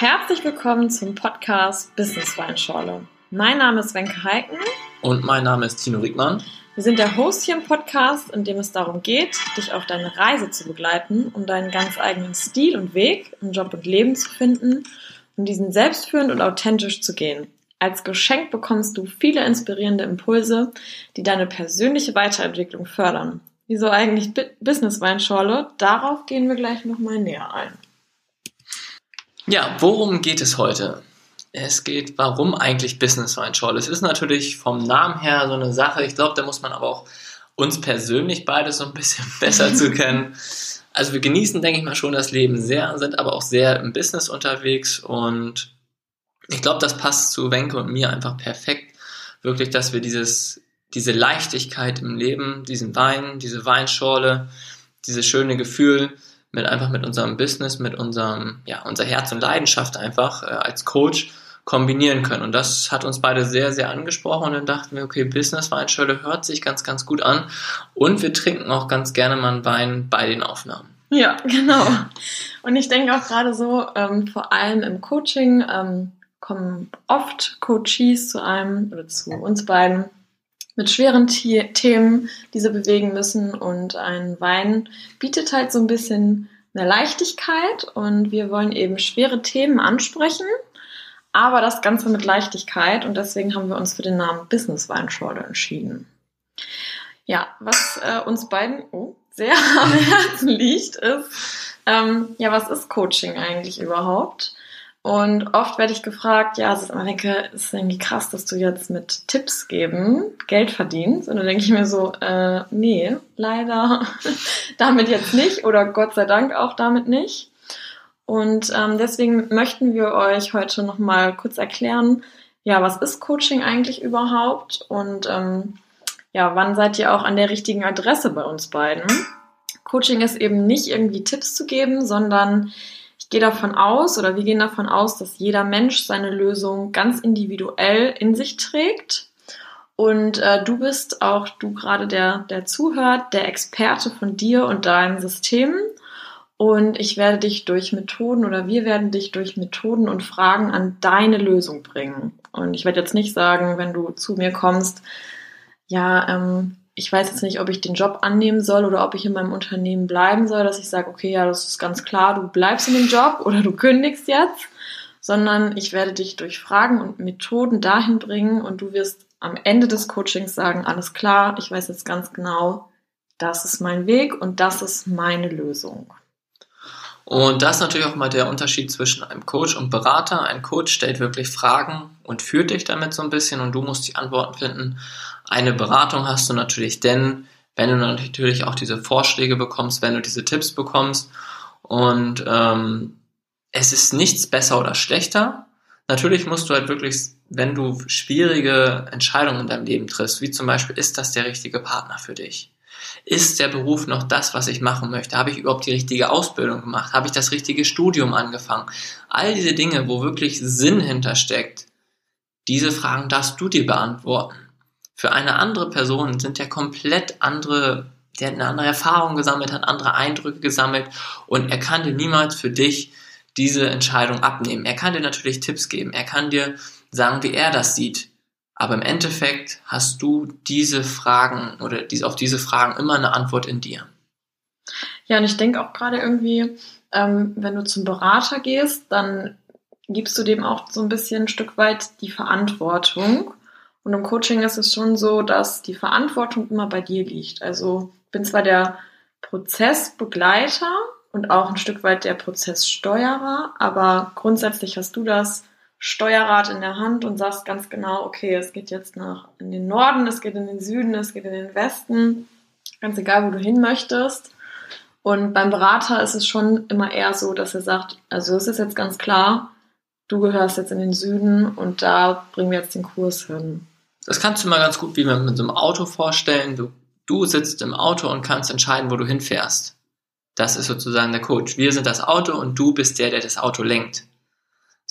Herzlich willkommen zum Podcast Business Weinschorle. Mein Name ist Wenke Heiken. Und mein Name ist Tino Riegmann. Wir sind der Host hier im Podcast, in dem es darum geht, dich auf deine Reise zu begleiten, um deinen ganz eigenen Stil und Weg im Job und Leben zu finden, um diesen selbstführend und authentisch zu gehen. Als Geschenk bekommst du viele inspirierende Impulse, die deine persönliche Weiterentwicklung fördern. Wieso eigentlich Business Weinschorle? Darauf gehen wir gleich nochmal näher ein. Ja, worum geht es heute? Es geht, warum eigentlich Business Weinschorle? Es ist natürlich vom Namen her so eine Sache. Ich glaube, da muss man aber auch uns persönlich beides so ein bisschen besser zu kennen. Also wir genießen, denke ich mal, schon das Leben sehr, sind aber auch sehr im Business unterwegs und ich glaube, das passt zu Wenke und mir einfach perfekt. Wirklich, dass wir dieses, diese Leichtigkeit im Leben, diesen Wein, diese Weinschorle, dieses schöne Gefühl mit einfach mit unserem Business, mit unserem, ja, unser Herz und Leidenschaft einfach äh, als Coach kombinieren können. Und das hat uns beide sehr, sehr angesprochen und dann dachten wir, okay, Business Weinschorle hört sich ganz, ganz gut an und wir trinken auch ganz gerne mal einen Wein bei den Aufnahmen. Ja, genau. Und ich denke auch gerade so, ähm, vor allem im Coaching, ähm, kommen oft Coaches zu einem oder zu uns beiden mit schweren Themen, die sie bewegen müssen. Und ein Wein bietet halt so ein bisschen eine Leichtigkeit und wir wollen eben schwere Themen ansprechen, aber das Ganze mit Leichtigkeit und deswegen haben wir uns für den Namen Business Weinschorle entschieden. Ja, was äh, uns beiden oh, sehr am Herzen liegt, ist, ähm, ja, was ist Coaching eigentlich überhaupt? Und oft werde ich gefragt, ja, ist immer denke, ist irgendwie krass, dass du jetzt mit Tipps geben Geld verdienst. Und dann denke ich mir so, äh, nee, leider damit jetzt nicht oder Gott sei Dank auch damit nicht. Und ähm, deswegen möchten wir euch heute nochmal kurz erklären, ja, was ist Coaching eigentlich überhaupt und ähm, ja, wann seid ihr auch an der richtigen Adresse bei uns beiden? Coaching ist eben nicht irgendwie Tipps zu geben, sondern gehe davon aus oder wir gehen davon aus, dass jeder Mensch seine Lösung ganz individuell in sich trägt. Und äh, du bist auch, du gerade der, der zuhört, der Experte von dir und deinem System. Und ich werde dich durch Methoden oder wir werden dich durch Methoden und Fragen an deine Lösung bringen. Und ich werde jetzt nicht sagen, wenn du zu mir kommst, ja, ähm, ich weiß jetzt nicht, ob ich den Job annehmen soll oder ob ich in meinem Unternehmen bleiben soll, dass ich sage, okay, ja, das ist ganz klar, du bleibst in dem Job oder du kündigst jetzt, sondern ich werde dich durch Fragen und Methoden dahin bringen und du wirst am Ende des Coachings sagen, alles klar, ich weiß jetzt ganz genau, das ist mein Weg und das ist meine Lösung. Und das ist natürlich auch mal der Unterschied zwischen einem Coach und Berater. Ein Coach stellt wirklich Fragen und führt dich damit so ein bisschen und du musst die Antworten finden. Eine Beratung hast du natürlich denn, wenn du natürlich auch diese Vorschläge bekommst, wenn du diese Tipps bekommst. Und ähm, es ist nichts besser oder schlechter. Natürlich musst du halt wirklich, wenn du schwierige Entscheidungen in deinem Leben triffst, wie zum Beispiel, ist das der richtige Partner für dich? Ist der Beruf noch das, was ich machen möchte? Habe ich überhaupt die richtige Ausbildung gemacht? Habe ich das richtige Studium angefangen? All diese Dinge, wo wirklich Sinn hintersteckt, diese Fragen darfst du dir beantworten. Für eine andere Person sind ja komplett andere, der hat eine andere Erfahrung gesammelt, hat andere Eindrücke gesammelt und er kann dir niemals für dich diese Entscheidung abnehmen. Er kann dir natürlich Tipps geben, er kann dir sagen, wie er das sieht. Aber im Endeffekt hast du diese Fragen oder diese, auf diese Fragen immer eine Antwort in dir. Ja, und ich denke auch gerade irgendwie, ähm, wenn du zum Berater gehst, dann gibst du dem auch so ein bisschen ein Stück weit die Verantwortung. Und im Coaching ist es schon so, dass die Verantwortung immer bei dir liegt. Also ich bin zwar der Prozessbegleiter und auch ein Stück weit der Prozesssteuerer, aber grundsätzlich hast du das Steuerrad in der Hand und sagst ganz genau, okay, es geht jetzt nach in den Norden, es geht in den Süden, es geht in den Westen, ganz egal, wo du hin möchtest. Und beim Berater ist es schon immer eher so, dass er sagt, also es ist jetzt ganz klar, du gehörst jetzt in den Süden und da bringen wir jetzt den Kurs hin. Das kannst du mal ganz gut wie mit so einem Auto vorstellen. Du, du sitzt im Auto und kannst entscheiden, wo du hinfährst. Das ist sozusagen der Coach. Wir sind das Auto und du bist der, der das Auto lenkt.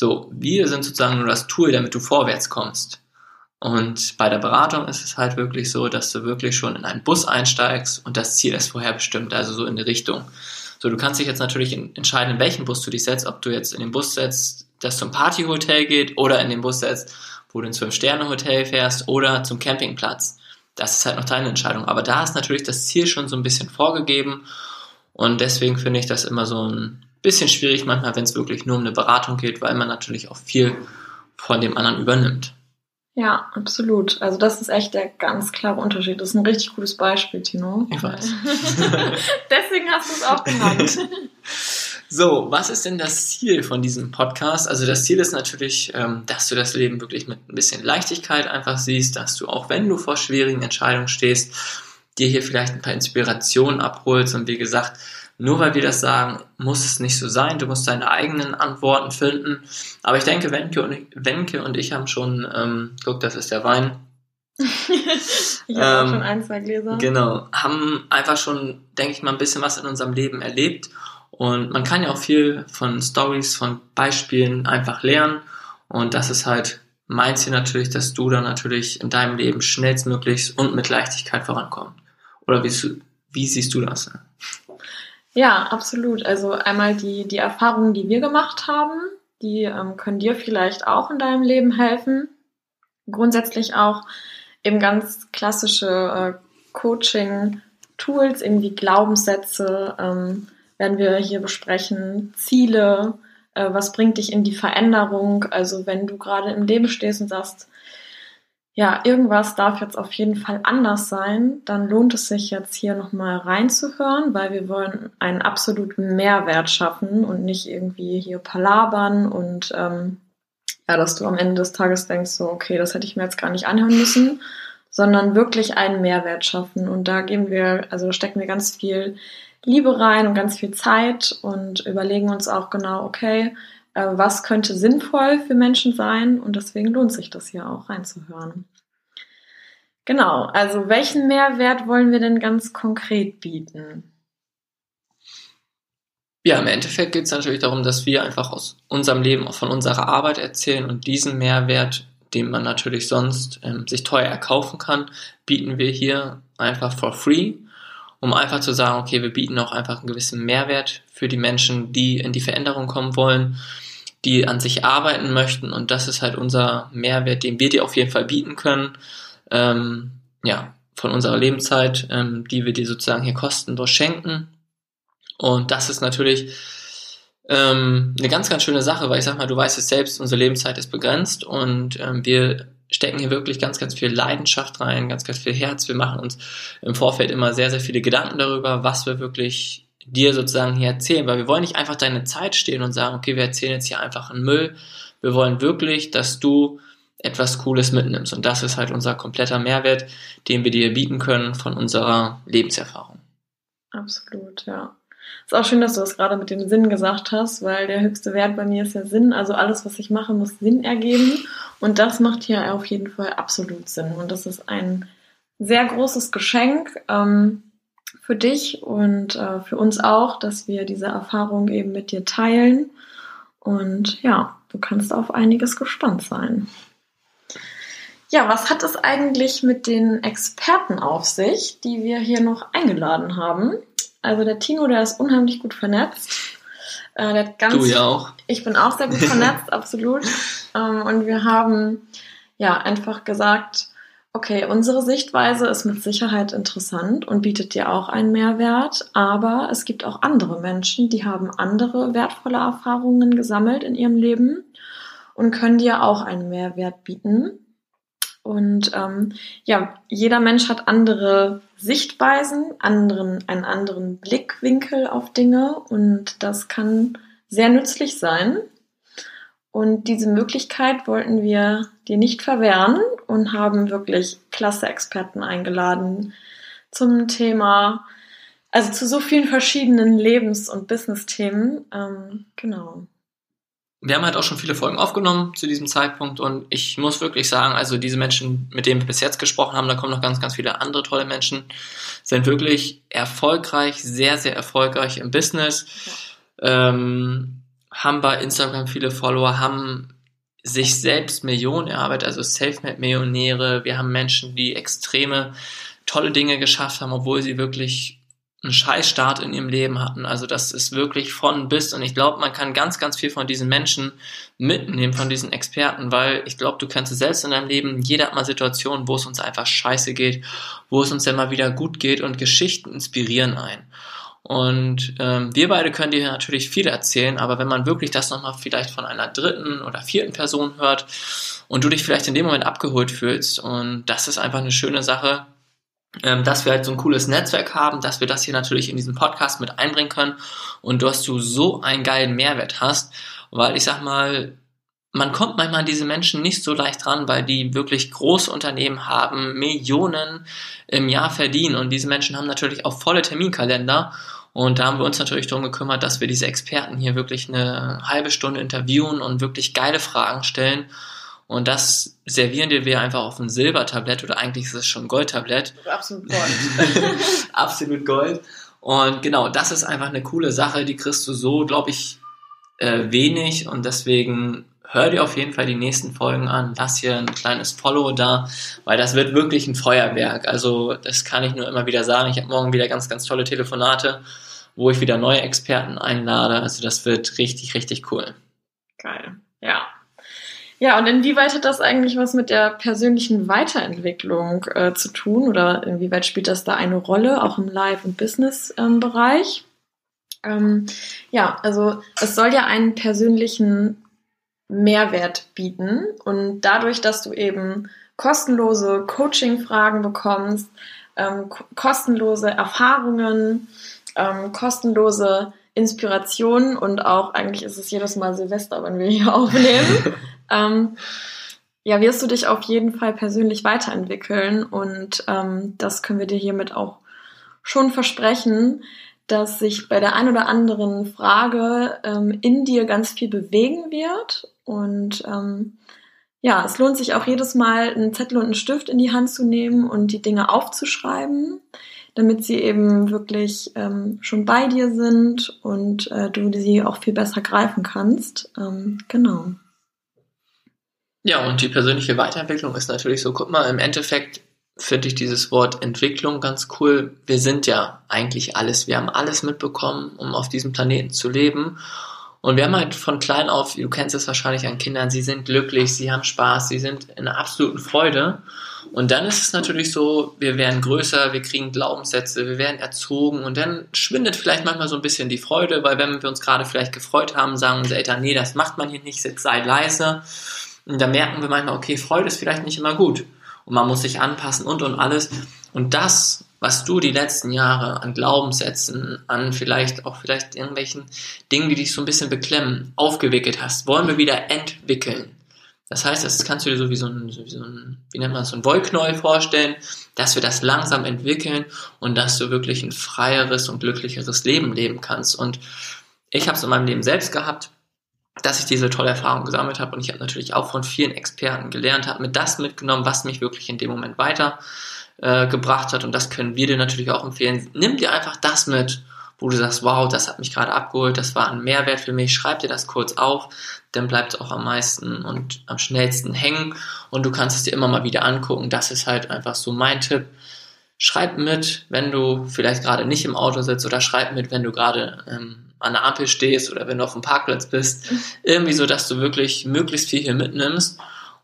So, wir sind sozusagen nur das Tool, damit du vorwärts kommst. Und bei der Beratung ist es halt wirklich so, dass du wirklich schon in einen Bus einsteigst und das Ziel ist vorher bestimmt, also so in die Richtung. So, du kannst dich jetzt natürlich entscheiden, in welchen Bus du dich setzt, ob du jetzt in den Bus setzt, das zum Partyhotel geht oder in den Bus setzt, wo du ins Fünf-Sterne-Hotel fährst oder zum Campingplatz. Das ist halt noch deine Entscheidung. Aber da ist natürlich das Ziel schon so ein bisschen vorgegeben und deswegen finde ich das immer so ein bisschen schwierig manchmal, wenn es wirklich nur um eine Beratung geht, weil man natürlich auch viel von dem anderen übernimmt. Ja, absolut. Also das ist echt der ganz klare Unterschied. Das ist ein richtig gutes Beispiel, Tino. Ich weiß. Deswegen hast du es auch genannt. So, was ist denn das Ziel von diesem Podcast? Also das Ziel ist natürlich, ähm, dass du das Leben wirklich mit ein bisschen Leichtigkeit einfach siehst, dass du auch wenn du vor schwierigen Entscheidungen stehst, dir hier vielleicht ein paar Inspirationen abholst und wie gesagt, nur weil wir das sagen, muss es nicht so sein. Du musst deine eigenen Antworten finden. Aber ich denke, Wenke und, Wenke und ich haben schon, ähm, guck, das ist der Wein. ich habe ähm, auch schon ein, zwei Gläser. Genau, haben einfach schon, denke ich mal, ein bisschen was in unserem Leben erlebt und man kann ja auch viel von Stories, von Beispielen einfach lernen. Und das ist halt mein Ziel natürlich, dass du dann natürlich in deinem Leben schnellstmöglich und mit Leichtigkeit vorankommst. Oder wie, wie siehst du das? Ja, absolut. Also einmal die, die Erfahrungen, die wir gemacht haben, die ähm, können dir vielleicht auch in deinem Leben helfen. Grundsätzlich auch eben ganz klassische äh, Coaching-Tools, irgendwie Glaubenssätze, ähm, werden wir hier besprechen, Ziele, äh, was bringt dich in die Veränderung. Also wenn du gerade im Leben stehst und sagst, ja, irgendwas darf jetzt auf jeden Fall anders sein, dann lohnt es sich jetzt hier nochmal reinzuhören, weil wir wollen einen absoluten Mehrwert schaffen und nicht irgendwie hier palabern und ähm, ja, dass du am Ende des Tages denkst, so, okay, das hätte ich mir jetzt gar nicht anhören müssen, sondern wirklich einen Mehrwert schaffen. Und da geben wir, also stecken wir ganz viel Liebe rein und ganz viel Zeit und überlegen uns auch genau, okay, was könnte sinnvoll für Menschen sein und deswegen lohnt sich das hier auch reinzuhören. Genau, also welchen Mehrwert wollen wir denn ganz konkret bieten? Ja, im Endeffekt geht es natürlich darum, dass wir einfach aus unserem Leben, auch von unserer Arbeit erzählen und diesen Mehrwert, den man natürlich sonst ähm, sich teuer erkaufen kann, bieten wir hier einfach for free um einfach zu sagen, okay, wir bieten auch einfach einen gewissen Mehrwert für die Menschen, die in die Veränderung kommen wollen, die an sich arbeiten möchten. Und das ist halt unser Mehrwert, den wir dir auf jeden Fall bieten können, ähm, ja, von unserer Lebenszeit, ähm, die wir dir sozusagen hier kostenlos schenken. Und das ist natürlich ähm, eine ganz, ganz schöne Sache, weil ich sag mal, du weißt es selbst, unsere Lebenszeit ist begrenzt und ähm, wir stecken hier wirklich ganz, ganz viel Leidenschaft rein, ganz, ganz viel Herz. Wir machen uns im Vorfeld immer sehr, sehr viele Gedanken darüber, was wir wirklich dir sozusagen hier erzählen, weil wir wollen nicht einfach deine Zeit stehlen und sagen, okay, wir erzählen jetzt hier einfach einen Müll. Wir wollen wirklich, dass du etwas Cooles mitnimmst. Und das ist halt unser kompletter Mehrwert, den wir dir bieten können von unserer Lebenserfahrung. Absolut, ja. Ist auch schön, dass du das gerade mit dem Sinn gesagt hast, weil der höchste Wert bei mir ist ja Sinn. Also alles, was ich mache, muss Sinn ergeben. Und das macht hier auf jeden Fall absolut Sinn. Und das ist ein sehr großes Geschenk ähm, für dich und äh, für uns auch, dass wir diese Erfahrung eben mit dir teilen. Und ja, du kannst auf einiges gespannt sein. Ja, was hat es eigentlich mit den Experten auf sich, die wir hier noch eingeladen haben? Also der Tino, der ist unheimlich gut vernetzt. Äh, der ganz, du ja auch. Ich bin auch sehr gut vernetzt, absolut. Ähm, und wir haben ja einfach gesagt, okay, unsere Sichtweise ist mit Sicherheit interessant und bietet dir auch einen Mehrwert, aber es gibt auch andere Menschen, die haben andere wertvolle Erfahrungen gesammelt in ihrem Leben und können dir auch einen Mehrwert bieten. Und ähm, ja, jeder Mensch hat andere Sichtweisen, anderen, einen anderen Blickwinkel auf Dinge und das kann sehr nützlich sein. Und diese Möglichkeit wollten wir dir nicht verwehren und haben wirklich klasse Experten eingeladen zum Thema, also zu so vielen verschiedenen Lebens- und Business-Themen. Ähm, genau wir haben halt auch schon viele Folgen aufgenommen zu diesem Zeitpunkt und ich muss wirklich sagen, also diese Menschen, mit denen wir bis jetzt gesprochen haben, da kommen noch ganz, ganz viele andere tolle Menschen, sind wirklich erfolgreich, sehr, sehr erfolgreich im Business, ähm, haben bei Instagram viele Follower, haben sich selbst Millionen erarbeitet, also Selfmade-Millionäre. Wir haben Menschen, die extreme tolle Dinge geschafft haben, obwohl sie wirklich einen Scheißstart in ihrem Leben hatten. Also das ist wirklich von bis und ich glaube, man kann ganz, ganz viel von diesen Menschen mitnehmen, von diesen Experten, weil ich glaube, du kennst es selbst in deinem Leben, jeder hat mal Situationen, wo es uns einfach scheiße geht, wo es uns ja mal wieder gut geht und Geschichten inspirieren ein. Und ähm, wir beide können dir natürlich viel erzählen, aber wenn man wirklich das nochmal vielleicht von einer dritten oder vierten Person hört und du dich vielleicht in dem Moment abgeholt fühlst und das ist einfach eine schöne Sache, ähm, dass wir halt so ein cooles Netzwerk haben, dass wir das hier natürlich in diesen Podcast mit einbringen können und dass du so einen geilen Mehrwert hast, weil ich sag mal, man kommt manchmal an diese Menschen nicht so leicht ran, weil die wirklich große Unternehmen haben, Millionen im Jahr verdienen und diese Menschen haben natürlich auch volle Terminkalender und da haben wir uns natürlich darum gekümmert, dass wir diese Experten hier wirklich eine halbe Stunde interviewen und wirklich geile Fragen stellen und das servieren wir einfach auf ein Silbertablett oder eigentlich ist es schon ein Goldtablett. Absolut Gold. Absolut Gold. Und genau, das ist einfach eine coole Sache, die kriegst du so, glaube ich, äh, wenig und deswegen hör dir auf jeden Fall die nächsten Folgen an, lass hier ein kleines Follow da, weil das wird wirklich ein Feuerwerk. Also das kann ich nur immer wieder sagen. Ich habe morgen wieder ganz, ganz tolle Telefonate, wo ich wieder neue Experten einlade. Also das wird richtig, richtig cool. Geil. Ja, ja, und inwieweit hat das eigentlich was mit der persönlichen Weiterentwicklung äh, zu tun oder inwieweit spielt das da eine Rolle, auch im Live- und Business-Bereich? Ähm, ja, also es soll ja einen persönlichen Mehrwert bieten und dadurch, dass du eben kostenlose Coaching-Fragen bekommst, ähm, kostenlose Erfahrungen, ähm, kostenlose Inspirationen und auch eigentlich ist es jedes Mal Silvester, wenn wir hier aufnehmen. ähm, ja, wirst du dich auf jeden Fall persönlich weiterentwickeln und ähm, das können wir dir hiermit auch schon versprechen, dass sich bei der ein oder anderen Frage ähm, in dir ganz viel bewegen wird und ähm, ja, es lohnt sich auch jedes Mal einen Zettel und einen Stift in die Hand zu nehmen und die Dinge aufzuschreiben, damit sie eben wirklich ähm, schon bei dir sind und äh, du sie auch viel besser greifen kannst. Ähm, genau. Ja, und die persönliche Weiterentwicklung ist natürlich so, guck mal, im Endeffekt finde ich dieses Wort Entwicklung ganz cool. Wir sind ja eigentlich alles, wir haben alles mitbekommen, um auf diesem Planeten zu leben. Und wir haben halt von klein auf, du kennst es wahrscheinlich an Kindern, sie sind glücklich, sie haben Spaß, sie sind in absoluten Freude. Und dann ist es natürlich so, wir werden größer, wir kriegen Glaubenssätze, wir werden erzogen und dann schwindet vielleicht manchmal so ein bisschen die Freude, weil wenn wir uns gerade vielleicht gefreut haben, sagen unsere Eltern, nee, das macht man hier nicht, sei leise. Und da merken wir manchmal, okay, Freude ist vielleicht nicht immer gut. Und man muss sich anpassen und und alles. Und das, was du die letzten Jahre an Glaubenssätzen, an vielleicht auch vielleicht irgendwelchen Dingen, die dich so ein bisschen beklemmen, aufgewickelt hast, wollen wir wieder entwickeln. Das heißt, das kannst du dir so wie so ein, so wie, so ein wie nennt man das, so ein Wollknäuel vorstellen, dass wir das langsam entwickeln und dass du wirklich ein freieres und glücklicheres Leben leben kannst. Und ich habe es in meinem Leben selbst gehabt dass ich diese tolle Erfahrung gesammelt habe und ich habe natürlich auch von vielen Experten gelernt, habe mir das mitgenommen, was mich wirklich in dem Moment weiter äh, hat und das können wir dir natürlich auch empfehlen. Nimm dir einfach das mit, wo du sagst, wow, das hat mich gerade abgeholt, das war ein Mehrwert für mich, schreib dir das kurz auf, dann bleibt es auch am meisten und am schnellsten hängen und du kannst es dir immer mal wieder angucken. Das ist halt einfach so mein Tipp. Schreib mit, wenn du vielleicht gerade nicht im Auto sitzt oder schreib mit, wenn du gerade ähm, an der Ampel stehst oder wenn du auf dem Parkplatz bist. Irgendwie so, dass du wirklich möglichst viel hier mitnimmst.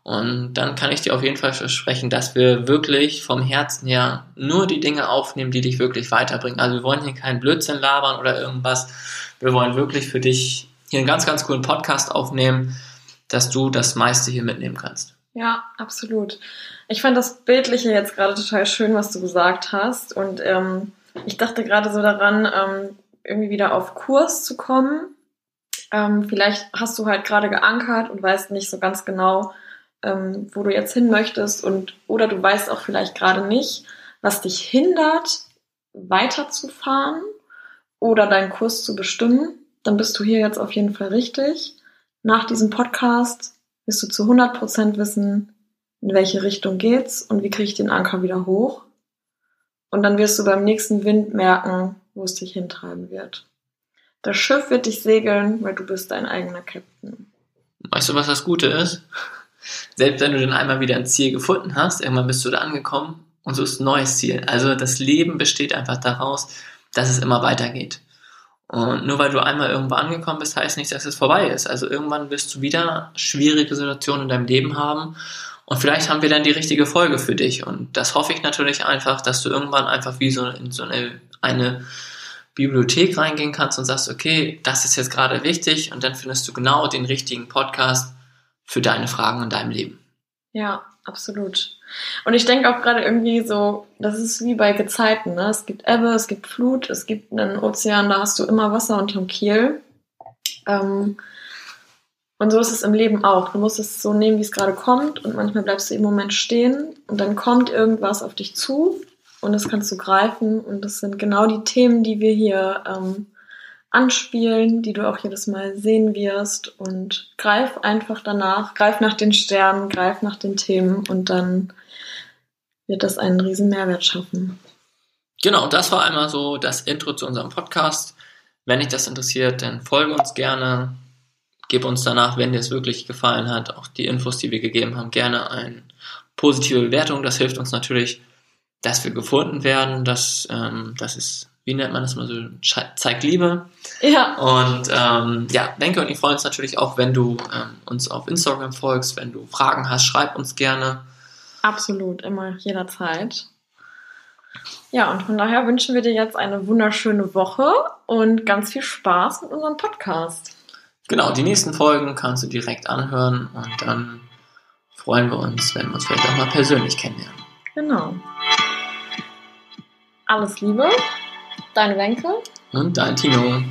Und dann kann ich dir auf jeden Fall versprechen, dass wir wirklich vom Herzen her nur die Dinge aufnehmen, die dich wirklich weiterbringen. Also wir wollen hier keinen Blödsinn labern oder irgendwas. Wir wollen wirklich für dich hier einen ganz, ganz coolen Podcast aufnehmen, dass du das meiste hier mitnehmen kannst. Ja, absolut. Ich fand das Bildliche jetzt gerade total schön, was du gesagt hast. Und ähm, ich dachte gerade so daran, ähm, irgendwie wieder auf Kurs zu kommen. Ähm, vielleicht hast du halt gerade geankert und weißt nicht so ganz genau, ähm, wo du jetzt hin möchtest und oder du weißt auch vielleicht gerade nicht, was dich hindert, weiterzufahren oder deinen Kurs zu bestimmen, dann bist du hier jetzt auf jeden Fall richtig. Nach diesem Podcast wirst du zu 100% wissen, in welche Richtung geht's und wie kriege ich den Anker wieder hoch. Und dann wirst du beim nächsten Wind merken, wo es dich hintreiben wird. Das Schiff wird dich segeln, weil du bist dein eigener Captain. Weißt du, was das Gute ist? Selbst wenn du dann einmal wieder ein Ziel gefunden hast, irgendwann bist du da angekommen und so ist ein neues Ziel. Also das Leben besteht einfach daraus, dass es immer weitergeht. Und nur weil du einmal irgendwo angekommen bist, heißt nicht, dass es vorbei ist. Also irgendwann wirst du wieder schwierige Situationen in deinem Leben haben. Und vielleicht haben wir dann die richtige Folge für dich. Und das hoffe ich natürlich einfach, dass du irgendwann einfach wie so in so eine, eine Bibliothek reingehen kannst und sagst, okay, das ist jetzt gerade wichtig. Und dann findest du genau den richtigen Podcast für deine Fragen in deinem Leben. Ja, absolut. Und ich denke auch gerade irgendwie so, das ist wie bei Gezeiten, ne? Es gibt Ebbe, es gibt Flut, es gibt einen Ozean, da hast du immer Wasser unterm Kiel. Ähm, und so ist es im Leben auch. Du musst es so nehmen, wie es gerade kommt und manchmal bleibst du im Moment stehen und dann kommt irgendwas auf dich zu und das kannst du greifen und das sind genau die Themen, die wir hier ähm, anspielen, die du auch jedes Mal sehen wirst und greif einfach danach, greif nach den Sternen, greif nach den Themen und dann wird das einen riesen Mehrwert schaffen. Genau, das war einmal so das Intro zu unserem Podcast. Wenn dich das interessiert, dann folge uns gerne. Gib uns danach, wenn dir es wirklich gefallen hat, auch die Infos, die wir gegeben haben, gerne eine positive Bewertung. Das hilft uns natürlich, dass wir gefunden werden. Das, ähm, das ist wie nennt man das mal so, zeigt Liebe. Ja. Und ähm, ja, Denke und ich freuen uns natürlich auch, wenn du ähm, uns auf Instagram folgst, wenn du Fragen hast, schreib uns gerne. Absolut, immer, jederzeit. Ja, und von daher wünschen wir dir jetzt eine wunderschöne Woche und ganz viel Spaß mit unserem Podcast. Genau, die nächsten Folgen kannst du direkt anhören und dann freuen wir uns, wenn wir uns vielleicht auch mal persönlich kennenlernen. Genau. Alles Liebe. Dein Wenke. Und dein Tino.